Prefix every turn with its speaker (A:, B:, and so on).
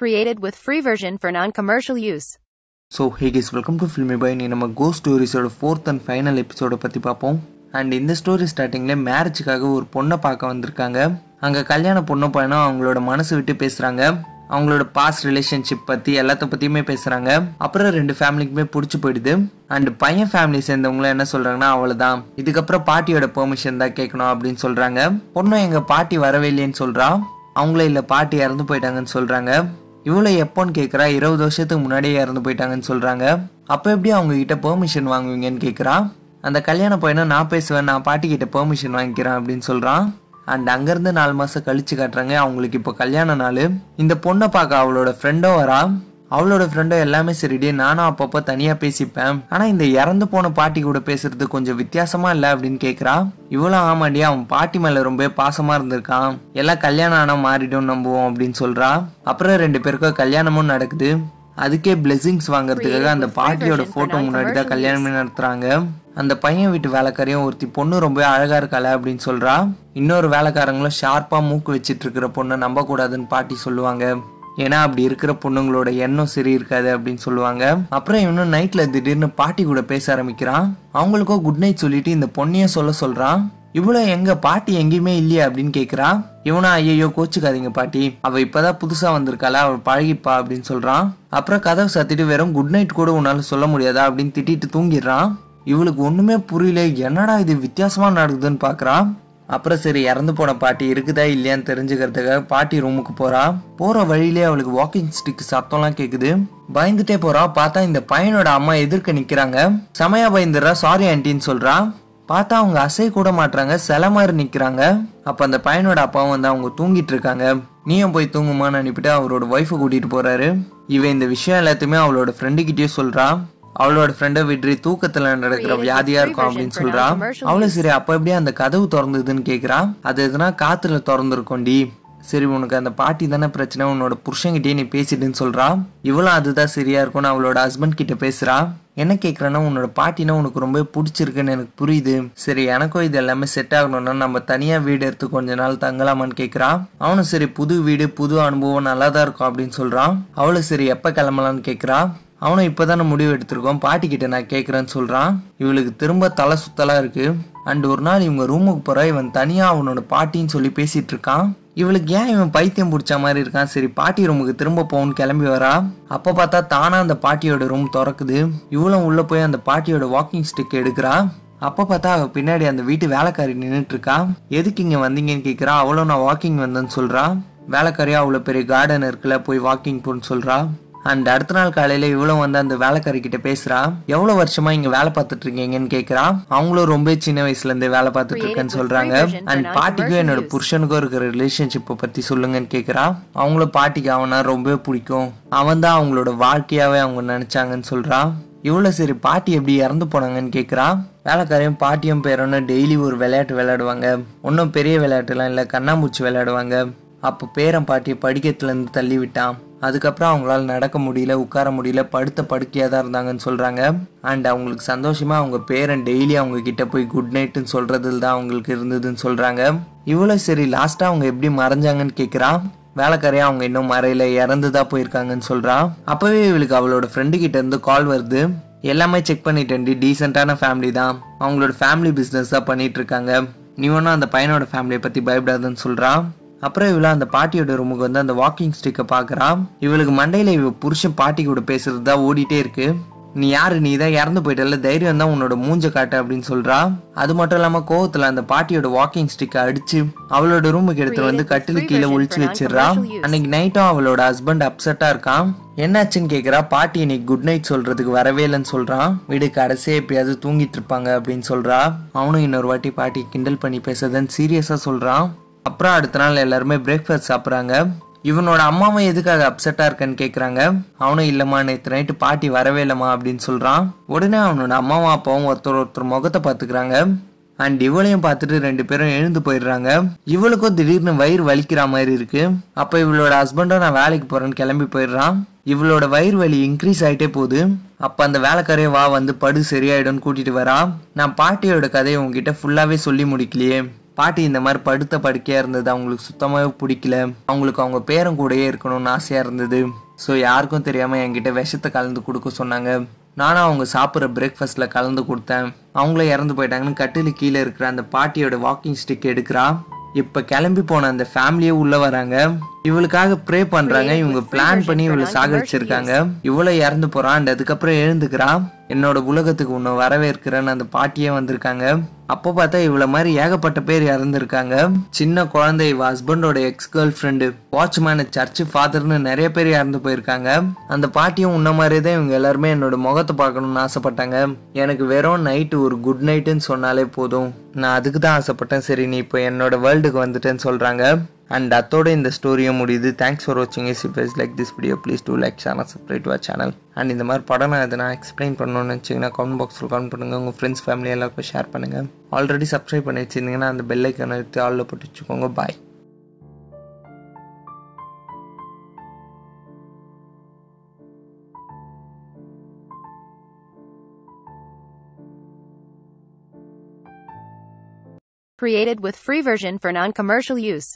A: Created with free version for non-commercial use.
B: So hey guys welcome to filmi பை நீ நம்ம கோ ஸ்டோரிஸோட ஃபோர்த் அண்ட் ஃபைனல் எபிசோடை பற்றி பார்ப்போம். அண்ட் இந்த ஸ்டோரி ஸ்டார்டிங்கில் மேரேஜுக்காக ஒரு பொண்ணை பார்க்க வந்திருக்காங்க. அங்கே கல்யாண பொண்ணு பையனும் அவங்களோட மனசு விட்டு பேசுகிறாங்க அவங்களோட பாஸ்ட் ரிலேஷன்ஷிப் பற்றி எல்லாத்த பற்றியுமே பேசுகிறாங்க அப்புறம் ரெண்டு ஃபேமிலிக்குமே பிடிச்சி போயிடுது. அண்ட் பையன் ஃபேமிலி சேர்ந்தவங்களும் என்ன சொல்கிறாங்கன்னா அவ்வளோதான் இதுக்கப்புறம் பாட்டியோட பெர்மிஷன் தான் கேட்கணும் அப்படின்னு சொல்கிறாங்க பொண்ணும் எங்கள் பாட்டி வரவே இல்லைன்னு சொல்கிறா அவங்களே இல்லை பாட்டி இறந்து போயிட்டாங்கன்னு சொல்கிறாங்க இவ்வளோ எப்போன்னு கேட்குறா இருபது வருஷத்துக்கு முன்னாடியே இறந்து போயிட்டாங்கன்னு சொல்கிறாங்க அப்போ எப்படி அவங்க கிட்ட பெர்மிஷன் வாங்குவீங்கன்னு கேட்குறா அந்த கல்யாண பையனை நான் பேசுவேன் நான் பாட்டி கிட்ட பெர்மிஷன் வாங்கிக்கிறேன் அப்படின்னு சொல்கிறான் அண்ட் அங்கேருந்து நாலு மாதம் கழிச்சு காட்டுறாங்க. அவங்களுக்கு இப்போ கல்யாண நாள். இந்த பொண்ணை பார்க்க அவளோட ஃப்ரெண்டும் வரா. அவளோட ஃப்ரெண்டும் எல்லாமே சரிடி நானும் அப்பப்போ தனியாக பேசிப்பேன். ஆனால் இந்த இறந்து போன பாட்டி கூட பேசுறது கொஞ்சம் வித்தியாசமா இல்லை அப்படின்னு கேட்குறா இவ்வளோ ஆமாடி அவன் பாட்டி மேலே ரொம்ப பாசமாக இருந்திருக்கான். எல்லாம் கல்யாணம் ஆனால் மாறிடும் நம்புவோம் அப்படின்னு சொல்றா. அப்புறம் ரெண்டு பேருக்கும் கல்யாணமும் நடக்குது. அதுக்கே பிளெஸிங்ஸ் வாங்குறதுக்காக அந்த பாட்டியோட ஃபோட்டோ முன்னாடி தான் கல்யாணமே நடத்துறாங்க. அந்த பையன் வீட்டு வேலைக்காரையும் ஒருத்தி பொண்ணு ரொம்ப அழகா இருக்காள அப்படின்னு சொல்றா. இன்னொரு வேலைக்காரங்களும் ஷார்ப்பா மூக்கு வச்சிட்டு இருக்கிற பொண்ணை நம்ப கூடாதுன்னு பாட்டி சொல்லுவாங்க. ஏன்னா அப்படி இருக்கிற பொண்ணுங்களோட எண்ணம் சரி இருக்காது அப்படின்னு சொல்லுவாங்க. அப்புறம் இவனும் நைட்ல திடீர்னு பாட்டி கூட பேச ஆரம்பிக்கிறான். அவங்களுக்கோ குட் நைட் சொல்லிட்டு இந்த பொண்ணையும் சொல்ல சொல்றான். இவ்வளோ எங்க பாட்டி எங்கேயுமே இல்லையா அப்படின்னு கேக்குறா. இவனா ஐயோ கோச்சுக்காதீங்க பாட்டி. அவ இப்பதான் புதுசா வந்திருக்காளா அவள் பழகிப்பா அப்படின்னு சொல்றான். அப்புறம் கதவை சத்திட்டு வெறும் குட் நைட் கூட உன்னால சொல்ல முடியாதா அப்படின்னு திட்டிட்டு தூங்கிடுறான். இவளுக்கு ஒண்ணுமே புரியல என்னடா இது வித்தியாசமா நடக்குதுன்னு பாக்குறான். அப்புறம் சரி இறந்து போன பாட்டி இருக்குதா இல்லையான்னு தெரிஞ்சுக்கிறதுக்காக பாட்டி ரூமுக்கு போறா. போற வழியிலே அவளுக்கு வாக்கிங் ஸ்டிக் சத்தம்லாம் கேக்குது. பயந்துட்டே போறா. பார்த்தா இந்த பையனோட அம்மா எதிர்க்க நிக்கிறாங்க. செமையா பயந்துடுறா. சாரி ஆன்ட்டின்னு சொல்றா. பார்த்தா அவங்க அசை கூட மாட்டுறாங்க. சில மாதிரி நிக்கிறாங்க. அப்ப அந்த பையனோட அப்பாவும் வந்து அவங்க தூங்கிட்டு இருக்காங்க. நீயும் போய் தூங்குமான்னு அனுப்பிட்டு அவரோட ஒய்ஃபை கூட்டிட்டு போறாரு. இவன் இந்த விஷயம் எல்லாத்தையுமே அவளோட ஃப்ரெண்டு கிட்டயே சொல்றா. அவளோட ஃப்ரெண்டை விட்ரி தூக்கத்துல நடக்கிற வியாதியா இருக்கும் அப்படின்னு சொல்றா. அவளும் சரி அப்ப எப்படியே அந்த கதவு திறந்ததுன்னு கேக்குறா? அது எதுனா காத்துல திறந்துருக்கோண்டி சரி உனக்கு அந்த பாட்டி தானே பிரச்சனை உன்னோட புருஷன்கிட்டயே நீ பேசிட்டுன்னு சொல்றா. இவளும் அதுதான் சரியா இருக்கும்னு அவளோட ஹஸ்பண்ட் கிட்ட பேசுறா. என்ன கேக்குறேன்னா உன்னோட பாட்டினா உனக்கு ரொம்ப பிடிச்சிருக்குன்னு எனக்கு புரியுது. சரி எனக்கும் இது எல்லாமே செட் ஆகணும்னா நம்ம தனியா வீடு எடுத்து கொஞ்ச நாள் தங்கலாமான்னு கேக்குறா. அவனும் சரி புது வீடு புது அனுபவம் நல்லா தான் இருக்கும் அப்படின்னு சொல்றான் அவளும் சரி எப்ப கிளம்பலாம்னு கேக்குறா. அவனும் இப்பதானே முடிவு எடுத்திருக்கோம் பாட்டி கிட்ட நான் கேட்குறேன்னு சொல்கிறான் இவளுக்கு திரும்ப தலை சுத்தலாக இருக்குது அண்ட் ஒரு நாள் இவங்க ரூமுக்கு போகிற இவன் தனியாக அவனோட பாட்டின்னு சொல்லி பேசிகிட்டு இருக்கான். இவளுக்கு ஏன் இவன் பைத்தியம் பிடிச்ச மாதிரி இருக்கான்? சரி பாட்டி ரூமுக்கு திரும்ப போகணும்னு கிளம்பி வரா. அப்போ பார்த்தா தானாக அந்த பாட்டியோட ரூம் திறக்குது. இவளும் உள்ளே போய் அந்த பாட்டியோட வாக்கிங் ஸ்டிக் எடுக்கிறா. அப்போ பார்த்தா அவள் பின்னாடி அந்த வீட்டு வேலைக்காரி நின்றுட்டுருக்கா எதுக்கு இங்கே வந்தீங்கன்னு கேட்குறா அவளும் நான் வாக்கிங் வந்தேன்னு சொல்கிறா வேலைக்காரியா அவ்வளோ பெரிய கார்டன் இருக்குல்ல போய் வாக்கிங் போன்னு சொல்கிறா அண்ட் அடுத்த நாள் காலையில இவ்வளவு வந்து அந்த வேலைக்காரி கிட்ட பேசுறா எவ்வளவு வருஷமா இங்க வேலை பார்த்துட்டு இருக்கீங்கன்னு கேக்குறா? அவங்களும் ரொம்ப சின்ன வயசுல இருந்தே வேலை பார்த்துட்டு இருக்கேன்னு சொல்றாங்க. அண்ட் பாட்டிக்கும் என்னோட புருஷனுக்கும் இருக்கிற ரிலேஷன்ஷிப்பை பத்தி சொல்லுங்கன்னு கேக்குறா. அவங்களும் பாட்டிக்கு அவனா ரொம்ப பிடிக்கும். அவன் தான் அவங்களோட வாழ்க்கையாவே அவங்க நினைச்சாங்கன்னு சொல்றா. இவ்வளவு சரி பாட்டி எப்படி இறந்து போனாங்கன்னு கேக்குறா. வேலைக்காரையும் பாட்டியும் பேரன்னு டெய்லி ஒரு விளையாட்டு விளையாடுவாங்க. ஒன்றும் பெரிய விளையாட்டுலாம் இல்லை கண்ணாமூச்சி விளையாடுவாங்க. அப்போ பேரன் பாட்டியை படிக்கத்துல இருந்து தள்ளி விட்டான். அதுக்கப்புறம் அவங்களால நடக்க முடியல உட்கார முடியல படுத்த படுக்கையாக தான் இருந்தாங்கன்னு சொல்கிறாங்க அண்ட் அவங்களுக்கு சந்தோஷமாக அவங்க பேரன் டெய்லி அவங்க கிட்ட போய் குட் நைட்டுன்னு சொல்கிறதுல தான் அவங்களுக்கு இருந்ததுன்னு சொல்கிறாங்க இவ்வளோ சரி லாஸ்ட்டாக அவங்க எப்படி மறைஞ்சாங்கன்னு கேட்குறான் வேலைக்காரையாக அவங்க இன்னும் மறையில இறந்து தான் போயிருக்காங்கன்னு சொல்கிறான் அப்போவே இவளுக்கு அவளோட ஃப்ரெண்டு கிட்ட இருந்து கால் வருது. எல்லாமே செக் பண்ணிட்டேன்டி டீசெண்டான ஃபேமிலி தான். அவங்களோட ஃபேமிலி பிஸ்னஸ் தான் பண்ணிட்டு இருக்காங்க. நீ ஒன்றும் அந்த பையனோட ஃபேமிலியை பற்றி பயப்படாதுன்னு சொல்கிறான் அப்புறம் இவள அந்த பாட்டியோட ரூமுக்கு வந்து அந்த வாக்கிங் ஸ்டிக்கை பார்க்கறா இவளுக்கு மண்டையில இவ புருஷன் பாட்டி கூட பேசுறது தான் ஓடிட்டே இருக்கு. நீ யாரு? நீ தான் இறந்து போயிட்டல தைரியம் தான் உன்னோட மூஞ்ச காட்டு அப்படின்னு சொல்றா. அது மட்டும் இல்லாம கோவத்துல அந்த பாட்டியோட வாக்கிங் ஸ்டிக்கை அடிச்சு அவளோட ரூமுக்கு எடுத்துட்டு வந்து கட்டிலு கீழே ஒழிச்சு வச்சிடுறா. அன்னைக்கு நைட்டும் அவளோட ஹஸ்பண்ட் அப்செட்டா இருக்கான் என்னாச்சுன்னு கேக்குறா. பாட்டி இன்னைக்கு குட் நைட் சொல்றதுக்கு வரவே இல்லைன்னு சொல்றான் வீடு கடைசியா எப்பயாவது தூங்கிட்டு இருப்பாங்க அப்படின்னு சொல்றா. அவனும் இன்னொரு வாட்டி பாட்டி கிண்டல் பண்ணி பேசுறதுன்னு சீரியஸா சொல்றான் அப்புறம் அடுத்த நாள் எல்லாருமே பிரேக்ஃபாஸ்ட் சாப்பிட்றாங்க. இவனோட அம்மாவும் எதுக்காக அப்செட்டாக இருக்கன்னு கேட்குறாங்க அவனும் இல்லைம்மா நேற்று நைட்டு பாட்டி வரவே இல்லைம்மா அப்படின்னு சொல்கிறான் உடனே அவனோட அம்மாவும் அப்பாவும் ஒருத்தர் ஒருத்தர் முகத்தை பார்த்துக்கிறாங்க. அண்ட் இவளையும் பார்த்துட்டு ரெண்டு பேரும் எழுந்து போயிடுறாங்க. இவளுக்கும் திடீர்னு வயிறு வலிக்கிற மாதிரி இருக்கு. அப்போ இவளோட ஹஸ்பண்டும் நான் வேலைக்கு போறேன்னு கிளம்பி போயிடுறான். இவளோட வயிறு வலி இன்க்ரீஸ் ஆகிட்டே போகுது. அப்போ அந்த வேலைக்காரையே வா வந்து படு சரியாயிடும்னு கூட்டிட்டு வரா. நான் பாட்டியோட கதையை உங்ககிட்ட ஃபுல்லாகவே சொல்லி முடிக்கலையே. பாட்டி இந்த மாதிரி படுத்த படுக்கையா இருந்தது. அவங்களுக்கு சுத்தமாவே பிடிக்கல. அவங்களுக்கு அவங்க பேரன் கூடயே இருக்கணும்னு ஆசையா இருந்தது. ஸோ யாருக்கும் தெரியாம என்கிட்ட விஷத்தை கலந்து கொடுக்க சொன்னாங்க. நானும் அவங்க சாப்பிட்ற பிரேக்ஃபாஸ்ட்ல கலந்து கொடுத்தேன். அவங்களே இறந்து போயிட்டாங்கன்னு கட்டிலு கீழே இருக்கிற அந்த பாட்டியோட வாக்கிங் ஸ்டிக் எடுக்கிறா. இப்ப கிளம்பி போன அந்த ஃபேமிலியே உள்ள வராங்க. இவளுக்காக ப்ரே பண்றாங்க. இவங்க பிளான் பண்ணி இவளை சாகடிச்சிருக்காங்க. இவ்வளவு இறந்து போறான். and அதுக்கப்புறம் எழுந்துக்கிறா. என்னோட உலகத்துக்கு உன்னை வரவேற்கிறேன்னு அந்த பாட்டியே வந்திருக்காங்க. அப்போ பார்த்தா இவ்வளோ மாதிரி ஏகப்பட்ட பேர் இறந்துருக்காங்க. சின்ன குழந்தை இவ ஹஸ்பண்டோட ex girl friend watchman church ஃபாதர்னு நிறைய பேர் இறந்து போயிருக்காங்க. அந்த பாட்டியும் உன்ன மாதிரி தான் இவங்க எல்லாருமே என்னோட முகத்தை பார்க்கணும்னு ஆசைப்பட்டாங்க. எனக்கு வெறும் நைட்டு ஒரு குட் நைட்டுன்னு சொன்னாலே போதும். நான் அதுக்கு தான் ஆசைப்பட்டேன். சரி நீ இப்போ என்னோட வேர்ல்டுக்கு வந்துட்டேன்னு சொல்கிறாங்க அண்ட் அத்தோட இந்த ஸ்டோரியும் முடியுது. தேங்க்ஸ் ஃபார் வாட்சிங் is if like this video please do like channel subscribe to channel and இந்த மாதிரி படம் நான் எதனா எக்ஸ்பிளைன் பண்ணணும்னு வச்சிங்கன்னா கமெண்ட் பாக்ஸில் கமெண்ட் பண்ணுங்கள் உங்கள் ஃப்ரெண்ட்ஸ் ஃபேமிலி எல்லாருக்கும் ஷேர் பண்ணுங்கள் ஆல்ரெடி சப்ஸ்கிரைப் பண்ணி வச்சிருந்தீங்கன்னா அந்த பெல்லைக்கான எடுத்து ஆளில் போட்டு வச்சுக்கோங்க. பாய்
A: Created with free version for non-commercial use.